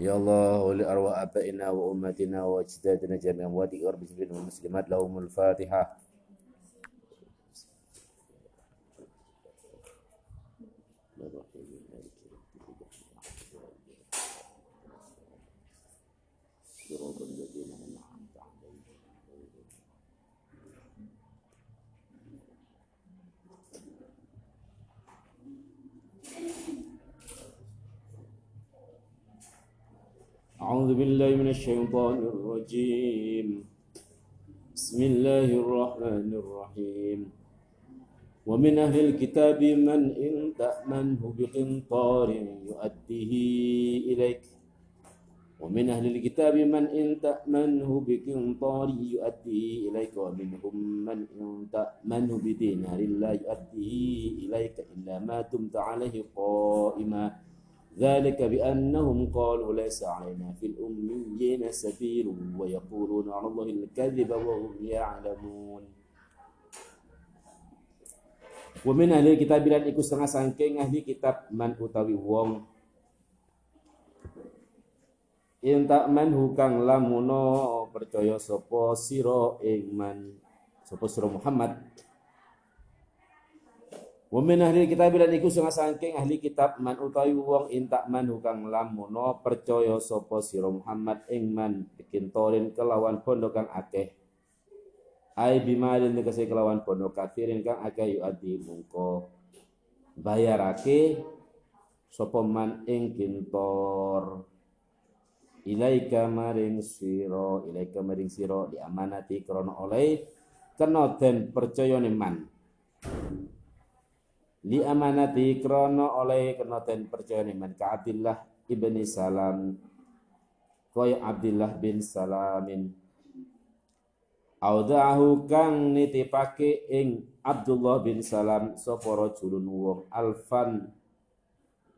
يا الله لأرواح آبائنا وأمتنا وأجدادنا جميعا وادي أربع المسلمات لهم الفاتحة. أعوذ بالله من الشيطان الرجيم. بسم الله الرحمن الرحيم. ومن أهل الكتاب من إن تأمنه بقنطار يؤديه إليك. ومن أهل الكتاب من إن تأمنه بقنطار يؤديه إليك. ومنهم من إن تأمنه بدينار لا يؤديه إليك إلا ما دمت عليه قائما. ذلك بأنهم قالوا ليس علينا في الأميين سبيل ويقولون على الله الكذب وهم يعلمون ومن أهل الكتاب lan iku setengah sangking ahli kitab man utawi wong yen tak manhu kang lamuno percaya sapa sira ing man sapa sira Muhammad Wa min ahli kitab lan iku sing saking ahli kitab man utawi wong intak man kang lamuno percaya sapa sira Muhammad ing man kintorin kelawan bondo kang akeh. Ai bimalin tegese kelawan bondo kathirin kang akeh yu adi mungko. Bayarake sapa man ing kintor ilaika maring sira ilaika maring sira diamanati krana oleh kena den percayane man li amanati krono oleh kena den percaya man ka Abdullah ibni Salam. Kaya Abdullah bin Salamin. Auda'ahu kang nitipake ing Abdullah bin Salam sapa rajulun wong alfan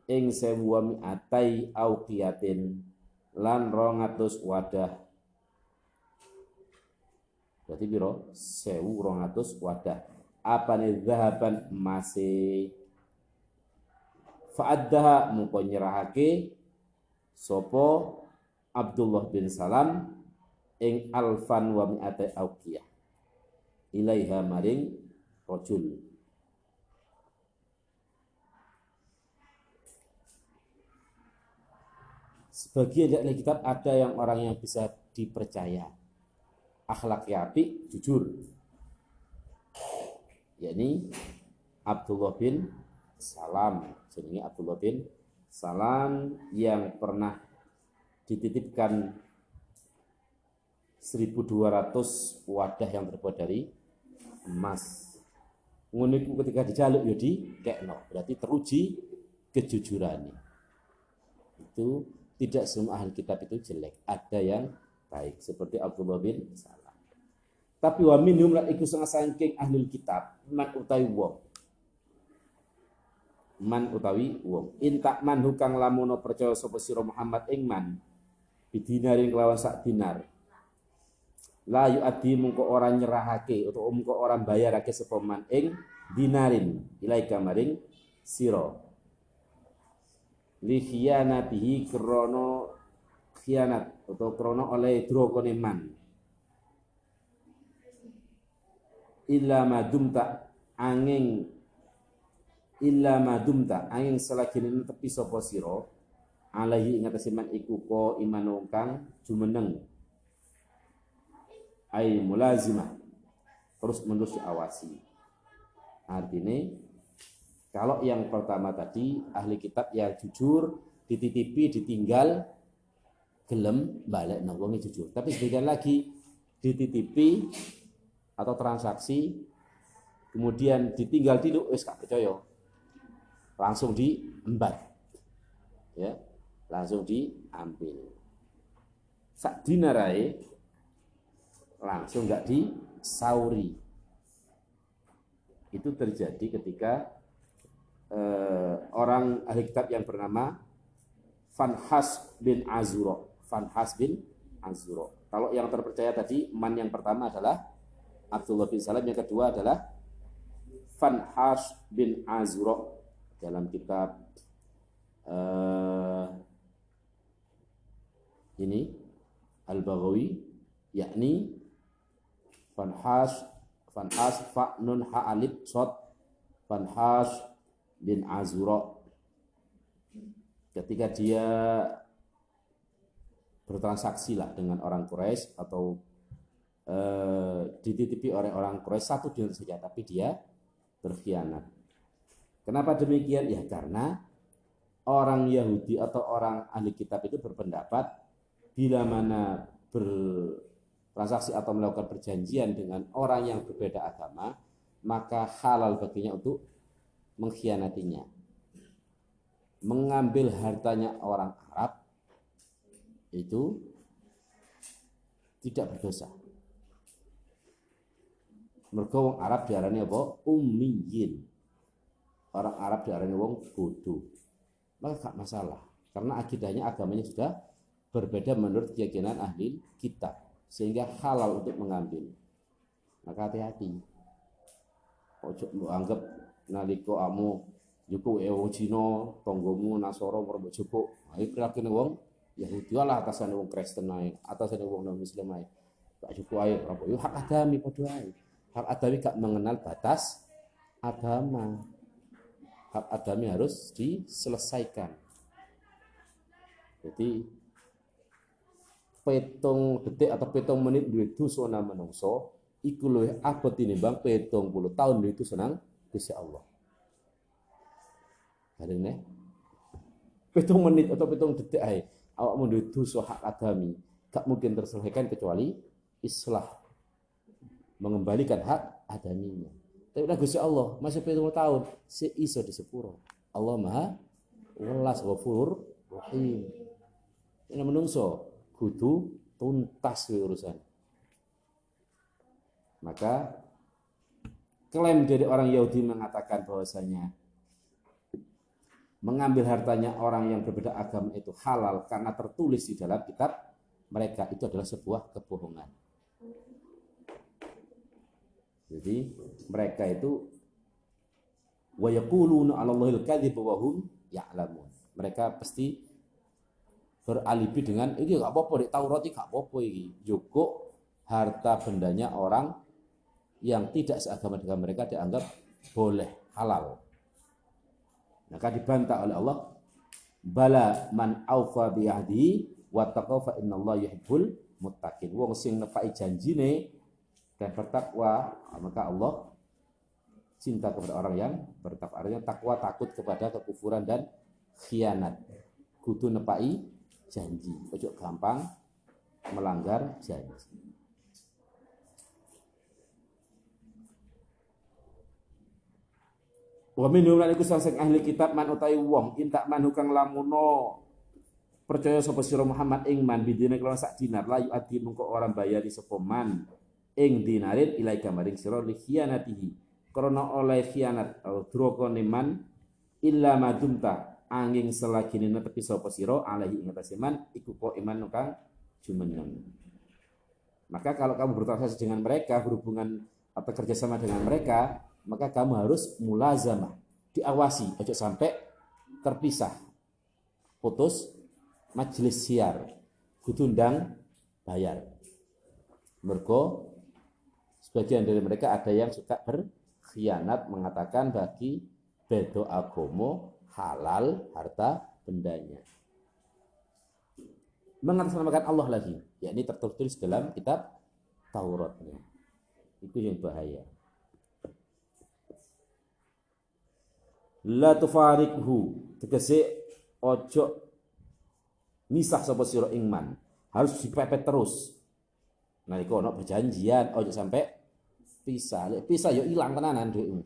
ing sewu wa mi'atai auqiyatin lan 200 wadah. Berarti biro 1200 wadah apa nih zahaban? Masih. Fa'addaha mungko nyerahake. Sopo? Abdullah bin Salam. Ing alfan wa mi'ata auqiyah ilaiha maring rajul sebagian dari kitab ada yang orang yang bisa dipercaya. Akhlaknya api jujur yakni Abdullah bin Salam jenenge Abdullah bin Salam yang pernah dititipkan 1200 wadah yang terbuat dari emas. Ngono ketika dijaluk ya kekno, berarti teruji kejujurannya. Itu tidak semua ahli kitab itu jelek, ada yang baik seperti Abdullah bin Salam. Tapi wa minhum la iku setengah saking ahli kitab man utawi wong. Man utawi wong. Intak man hukang lamuno percaya sapa sira Muhammad ing man bidinarin kelawan sak dinar. La yu'addi mungko ora nyerahake utawa mungko ora bayarake sapa man ing dinarin ilaika maring sira. Li khiyanatihi krono khianat atau krono oleh drogone man illa madumta angin. Illa madumta angin selagi tepi sapa sira alaihi ing atase man iku ko iman kang jumeneng. Ai mulazimah terus menerus diawasi. Artinya kalau yang pertama tadi ahli kitab yang jujur dititipi ditinggal gelem balik nongkongi jujur. Tapi sebagian lagi dititipi atau transaksi kemudian ditinggal tidur wis gak percaya. Langsung diembat. Ya langsung diambil. Sak dinarai langsung nggak disauri. Itu terjadi ketika eh, orang ahli kitab yang bernama Fanhas bin Azuro. Fanhas bin Azuro. Kalau yang terpercaya tadi man yang pertama adalah Abdullah bin Salam. Yang kedua adalah Fanhash bin Azuro dalam kitab uh, ini Al-Baghawi yakni Fanhas Fanhas fa nun ha alif sod Fanhas bin Azura ketika dia bertransaksi lah dengan orang Quraisy atau eh, dititipi oleh orang Quraisy satu dinar saja tapi dia berkhianat. Kenapa demikian? Ya karena orang Yahudi atau orang ahli kitab itu berpendapat bila mana bertransaksi atau melakukan perjanjian dengan orang yang berbeda agama, maka halal baginya untuk mengkhianatinya. Mengambil hartanya orang Arab itu tidak berdosa. Mergo wong Arab diarani apa? Ummiyin. Orang Arab diarani wong bodoh. Maka gak masalah. Karena akidahnya agamanya sudah berbeda menurut keyakinan ahli kitab. Sehingga halal untuk mengambil. Maka hati-hati. Ojo anggap naliko amu juku ewo Cina, tonggomu Nasoro merembuk juku. Ayo kira-kira wong Yahudi lah atasan wong Kristen ae, atasan wong non Muslim ae. Tak cukup ae, apa yo hak adami padha ae hak adami gak mengenal batas agama. Hak adami harus diselesaikan. Jadi petung detik atau petung menit duit dusona menungso iku luwih abot tinimbang petung puluh tahun duit senang Gusti Allah. Ini petung menit atau petung detik ae awak mau duit hak adami gak mungkin terselesaikan kecuali islah mengembalikan hak adaminya. Tapi udah Gusti Allah masih 70 tahun si iso di sepuro. Allah Maha welas ghafur rahim. Ini menungso kudu tuntas urusan. Maka klaim dari orang Yahudi mengatakan bahwasanya mengambil hartanya orang yang berbeda agama itu halal karena tertulis di dalam kitab mereka itu adalah sebuah kebohongan. Jadi mereka itu wa yaquluna 'ala Allahil kadhib wa hum ya'lamun. Mereka pasti beralibi dengan ini gak apa-apa di Taurat gak apa-apa ini. Joko harta bendanya orang yang tidak seagama dengan mereka dianggap boleh halal. Maka dibantah oleh Allah bala man aufa bi ahdi wa taqwa fa innallaha yuhibbul muttaqin. Wong sing nepaki janjine dan bertakwa maka Allah cinta kepada orang yang bertakwa. Artinya takwa takut kepada kekufuran dan khianat. Kudu nepai janji. Ojo gampang melanggar janji. Wa minhum lan iku sing ahli kitab man utai wong intak man hukang lamuno. Percaya sapa sira Muhammad ing man bidine kelawan sak dinar la yu'addi mungko orang bayari sapa man ing dinarin ilaika maring sira li khianatihi. Krana oleh khianat au drokone man illa madumta angin selagi ini netepi sapa sira alaihi ing atase man iku kok iman kang jumeneng. Maka kalau kamu bertransaksi dengan mereka berhubungan atau kerjasama dengan mereka maka kamu harus mulazamah diawasi ojo sampai terpisah. Putus majelis siar kutundang bayar. Mergo Sebagian dari mereka ada yang suka berkhianat mengatakan bagi bedo agomo halal harta bendanya. Mengatasnamakan Allah lagi, yakni tertulis dalam kitab Tauratnya. Itu yang bahaya. La tufarikhu tegese ojo misah sapa sira ingman harus dipepet terus nalika ana perjanjian. Ojo sampai pisah. Lek pisah yo hilang tenanan duitmu.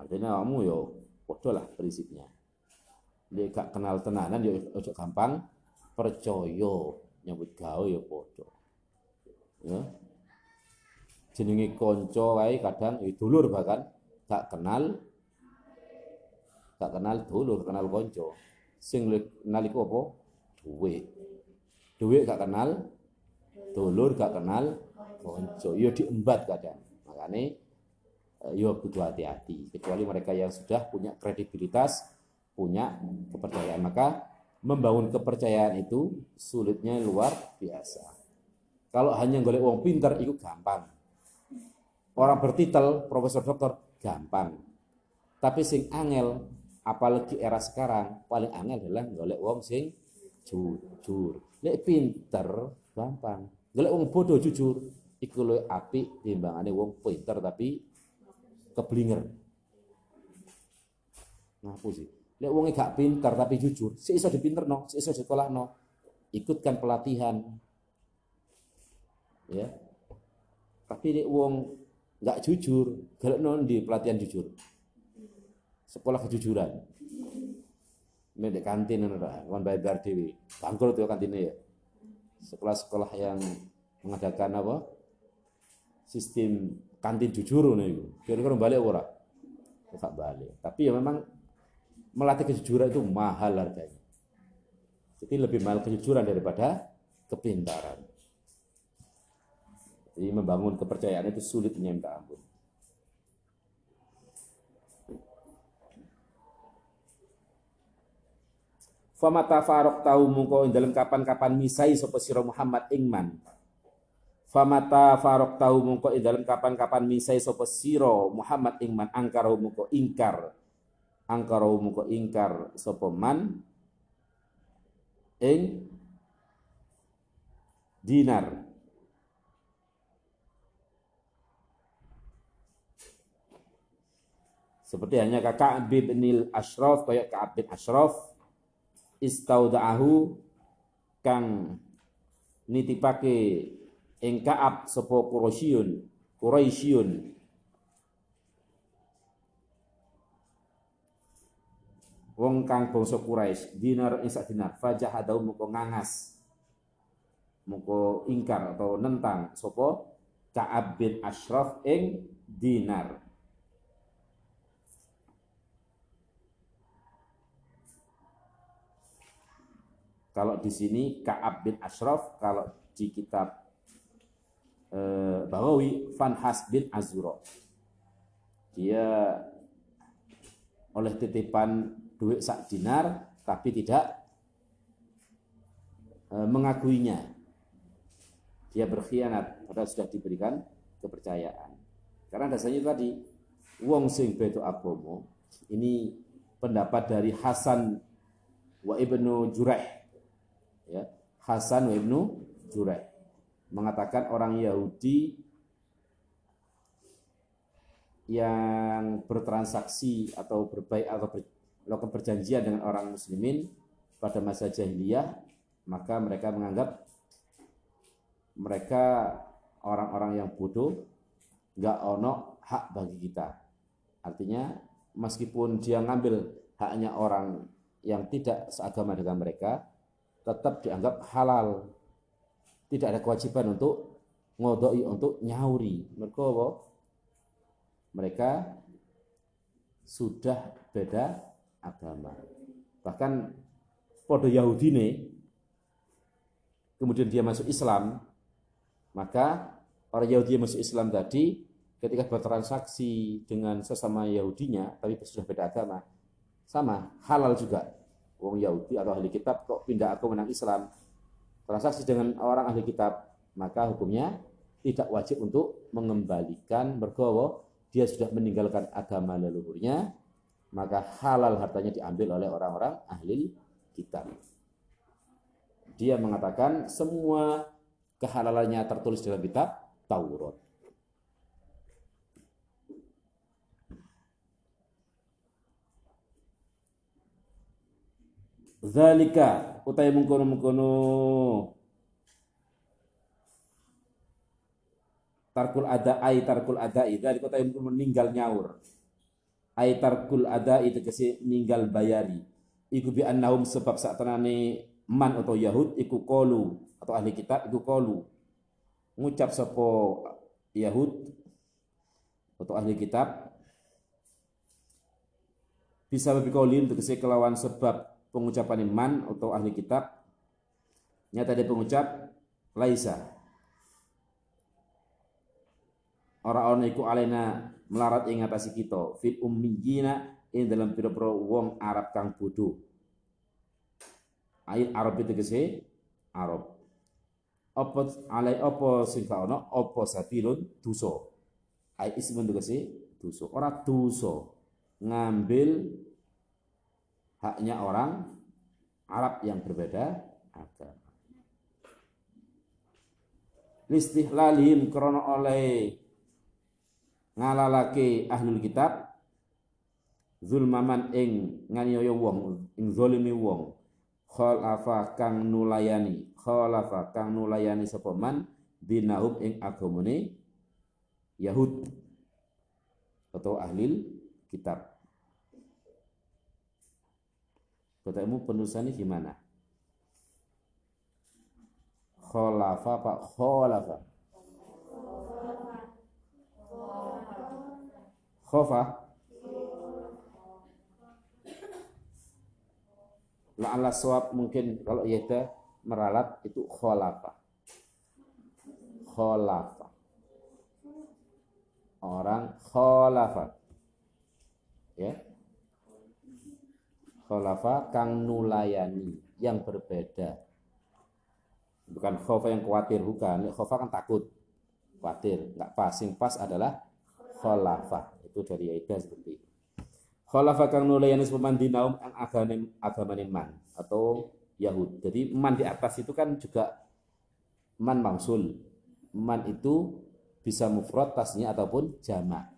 Artinya kamu yo padha lah prinsipnya. Lek gak kenal tenanan yo ojo gampang percaya. Nyambut gawe yo padha. Ya. Jenenge kanca wae kadang yo dulur bahkan. Gak kenal gak kenal dulur kenal kanca. Sing nalika apa? Duit. Duit gak kenal dulur gak kenal konco yo diembat kadang makanya eh, yo butuh hati-hati kecuali mereka yang sudah punya kredibilitas punya kepercayaan maka membangun kepercayaan itu sulitnya luar biasa. Kalau hanya golek wong pinter itu gampang. Orang bertitel profesor doktor gampang. Tapi sing angel apalagi era sekarang paling angel adalah golek wong sing jujur. Lek pinter gampang. Golek wong bodoh jujur iku luwih apik timbangane wong pinter tapi keblinger. Ngapu sih? Lek wong gak pinter tapi jujur, si iso dipinterno, si iso no, Ikutkan pelatihan. Ya. Tapi lek wong gak jujur, non di pelatihan jujur. Sekolah kejujuran. Ini di kantin ora, wan bayar dhewe. Bangkrut ya kantinnya ya. Sekolah-sekolah yang mengadakan apa? Sistem kantin jujur nih. Kira-kira balik ora? Enggak balik. Tapi ya memang melatih kejujuran itu mahal harganya. Jadi lebih mahal kejujuran daripada kepintaran. Jadi membangun kepercayaan itu sulit minta ampun. Famata farok tahu mungko dalam kapan-kapan misai sopo siro Muhammad ingman. Famata farok tahu mungko dalam kapan-kapan misai sopo siro Muhammad ingman angkaro mungko ingkar. Angkara muka ingkar sapa man ing dinar. Seperti hanya kakak bin Ashraf kayak Ka'ab bin Ashraf istauda'ahu kang nitipake ing Ka'ab sapa Quraisyun Quraisyun wong kang bangsa Quraisy dinar ing sak dinar fajahadau muko ngangas muko ingkar atau nentang sapa Ka'ab bin Ashraf ing dinar Kalau di sini Ka'ab bin Ashraf, kalau di kitab eh, Bawawi Fanhas bin Azuro. Dia oleh titipan duit sak dinar tapi tidak e, mengakuinya. Dia berkhianat padahal sudah diberikan kepercayaan. Karena dasarnya tadi wong sing beda agomo ini pendapat dari Hasan wa Ibnu Juraih ya Hasan wa Ibnu mengatakan orang Yahudi yang bertransaksi atau berbaik atau ber, melakukan perjanjian dengan orang muslimin pada masa jahiliyah, maka mereka menganggap mereka orang-orang yang bodoh, nggak ono hak bagi kita. Artinya meskipun dia ngambil haknya orang yang tidak seagama dengan mereka, tetap dianggap halal. Tidak ada kewajiban untuk ngodoi, untuk nyauri. Mereka Mereka sudah beda agama. Bahkan podo Yahudi nih, kemudian dia masuk Islam, maka orang Yahudi yang masuk Islam tadi ketika bertransaksi dengan sesama Yahudinya, tapi sudah beda agama, sama halal juga. Wong Yahudi atau ahli kitab kok pindah agama menang Islam, transaksi dengan orang ahli kitab, maka hukumnya tidak wajib untuk mengembalikan bergowo dia sudah meninggalkan agama leluhurnya maka halal hartanya diambil oleh orang-orang ahli kitab. Dia mengatakan semua kehalalannya tertulis dalam kitab Taurat. Zalika utai mengkono-mengkono. Tarkul ada ai tarkul ada dari kota yang meninggal nyaur. Aitarkul ada itu kesi ninggal bayari. Iku bi annahum sebab saat tenane man atau yahud iku kolu atau ahli kitab iku kolu ngucap sopo yahud atau ahli kitab. Bisa lebih kaulin untuk kelawan sebab pengucapan iman atau ahli kitab nyata dia pengucap laisa orang-orang iku alena melarat ing atase kita fil ummiyina ing dalam pira-pira wong Arab kang bodoh Ail Arab itu kese Arab. Apa alai apa sing ono apa sabilun dosa. Ai ismun kese dosa. Ora dosa ngambil haknya orang Arab yang berbeda agama. Listihlalihim krono oleh ngalalake ahlul kitab zulmaman ing nganiaya wong ing zalimi wong khalafa kang nulayani khalafa kang nulayani sapa man dinahum ing agamane Yahud atau ahli kitab. Katamu penulisannya gimana? Khalafa Pak khalafa. Khofa La'ala suap mungkin kalau yaitu meralat itu kholafa. Kholafa. Orang kholafa. Ya. Kholafa kang nulayani yang berbeda. Bukan khofa yang khawatir, bukan. Khofa kan takut. Khawatir, nggak pas. Yang pas adalah kholafa itu dari Aida seperti itu. Khalafa kang nulayani sepaman dinaum ang agama agama man atau Yahud. Jadi man di atas itu kan juga man mangsul. Man itu bisa mufrad tasnya ataupun jamak.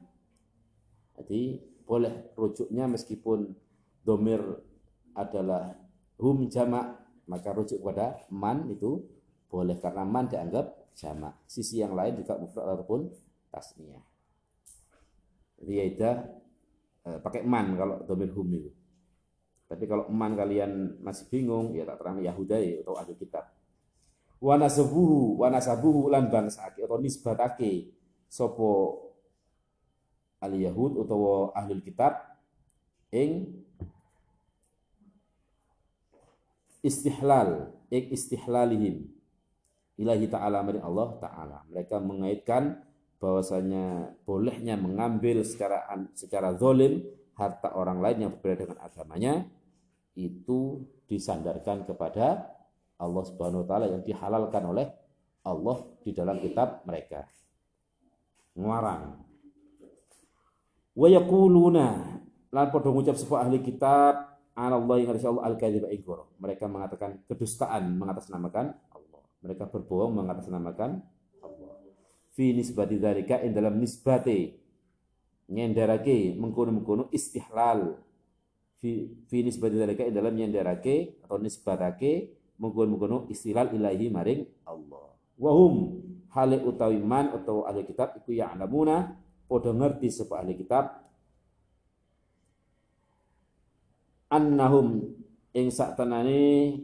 Jadi boleh rujuknya meskipun domir adalah hum jamak maka rujuk kepada man itu boleh karena man dianggap jamak. Sisi yang lain juga mufrad ataupun tasnya. Jadi Aida eh, pakai man kalau domir hum itu. Tapi kalau man kalian masih bingung, ya tak terang Yahudai atau ahli kitab. Wanasabuhu, wanasabuhu lan bangsake atau nisbatake sopo ahli Yahud atau ahli kitab ing istihlal, ing istihlalihim ilahi ta'ala maring Allah ta'ala. Mereka mengaitkan bahwasanya bolehnya mengambil secara secara zolim harta orang lain yang berbeda dengan agamanya itu disandarkan kepada Allah Subhanahu wa taala yang dihalalkan oleh Allah di dalam kitab mereka. Ngarang. Wa yaquluna lan padha ngucap sapa ahli kitab Allah yang Allah al-kadziba Mereka mengatakan kedustaan mengatasnamakan Allah. Mereka berbohong mengatasnamakan fi nisbati dzalika in dalam nisbate nyendarake mengkono-mengkono istihlal. Fi fi nisbati dzalika in dalam nyendarake atau nisbatake mengkono-mengkono istihlal ilahi maring Allah. Wa hum hale utawi man atau ahli kitab iku ya'lamuna padha ngerti sapa ahli kitab annahum ing saktenane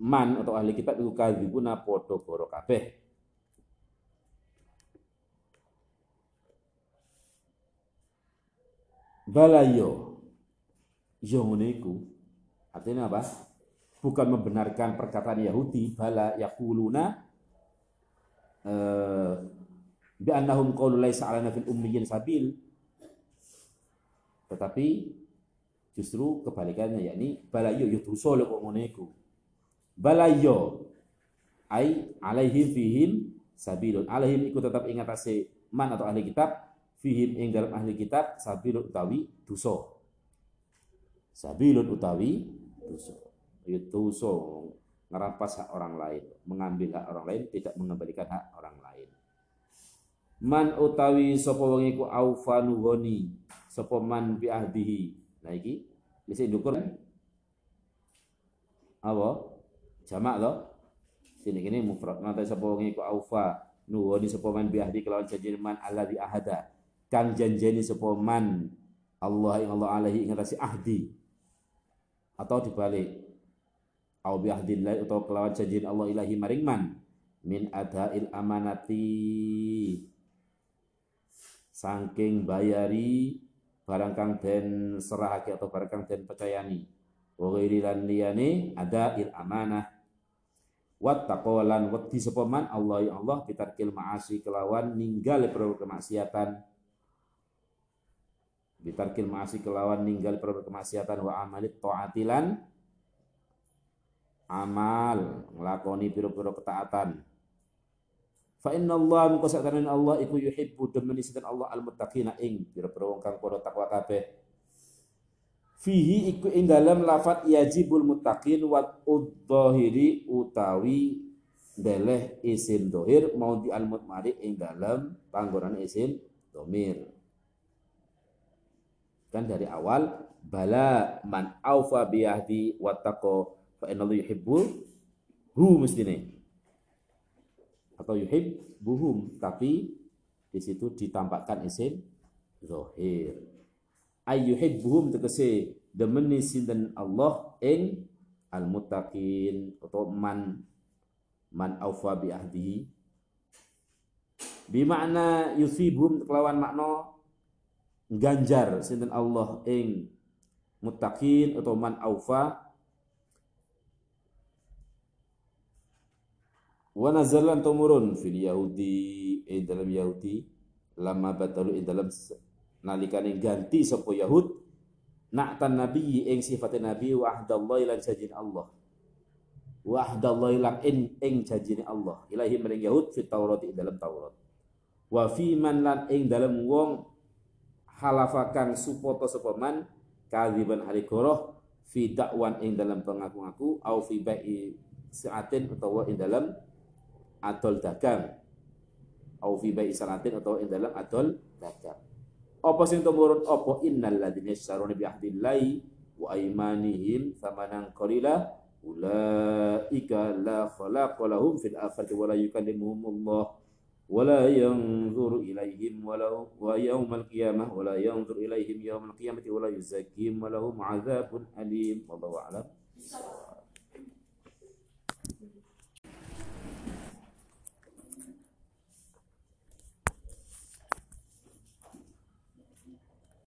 man atau ahli kitab iku kadzibuna padha goro kabeh. Balayo yo iku. Artinya apa? Bukan membenarkan perkataan Yahudi bala yaquluna eh bi annahum qaulu laisa alana fil ummiyin sabil. Tetapi justru kebalikannya yakni balayo yo dosa kok ngono iku balayo ai alaihim fihim sabilun alaihim iku tetap ingat man atau ahli kitab fihim ing dalam ahli kitab sabilun utawi dosa. Sabilun utawi. Itu dosa ngerampas hak orang lain, mengambil hak orang lain, tidak mengembalikan hak orang lain. Man utawi sapa wong iku aufa nuhoni, sapa man bi ahdihi. Nah iki bisa ndukur apa? Jamak lo. Sini kini mufrad. Nanti sapa wong iku aufa. Nuhoni sapa man bi ahdi kelawan janji man alladzi ahada. Kang janjeni sapa man Allah yang Allah alaihi ing ahdi. Atau dibalik. Au bi ahdillah atau kelawan janji Allah ilahi maring man. Min adail amanati. Saking bayari barang kang den serahake atau barang kang den percayani. Wa ghairi lan liyane adail amanah. Wat taqwalan wedi sapa man? Allah ya Allah bitarkil ma'asi kelawan ninggal kemaksiatan. Bitarkil ma'asi kelawan ninggal perbuatan kemaksiatan. Wa amalit ta'atilan amal. Nglakoni pira-pira ketaatan Fa inna Allah mengko sakjane Allah iku yuhibbu demeni sinten Allah al muttaqina ing pira-pira wong kang padha takwa kabeh. Fihi iku ing dalam lafat yajibul muttaqin wa udzahiri utawi beleh isim dohir mau di al mutmari ing dalam panggonan isim domir. Kan dari awal bala man aufa biyahdi wattaqo fa inna yuhibbu hu mestine atau yuhib buhum. Tapi di situ ditampakkan isim zahir ay buhum tegese demeni sinten Allah ing al muttaqin atau man man aufa bi ahdihi. Bi makna yusibhum kelawan makna ganjar sinten Allah ing muttaqin atau man aufa wa nazalan tumurun fil yahudi ing dalam yahudi lama batalu ing dalam nalikane ganti sapa yahud na'tan nabi ing sifat nabi wahdallahi lan janjine Allah. Wahdallahi lan ing ing janjine Allah. Ilahi maring yahud fit taurat dalam taurat. Wa fi man lan ing dalam wong halafakan supoto sapa man kadziban halikoroh fi dakwan ing dalam pengaku-ngaku au fi ba'i saatin utawa ing dalam adol dagang. Au fi bai sanatin atau ing dalam adol dagang. Apa sing tumurun apa? Innal ladzina yasharuna bi ahdillahi wa aymanihim samanan qalila ulaika la khalaqa lahum fil akhirati wa la yukallimuhumullah wa la yanzuru ilaihim wa la wa yaumal qiyamah wa la yanzuru ilaihim yaumal qiyamati wa la yuzakkihim wa lahum adzabun alim. Wallahu a'lam.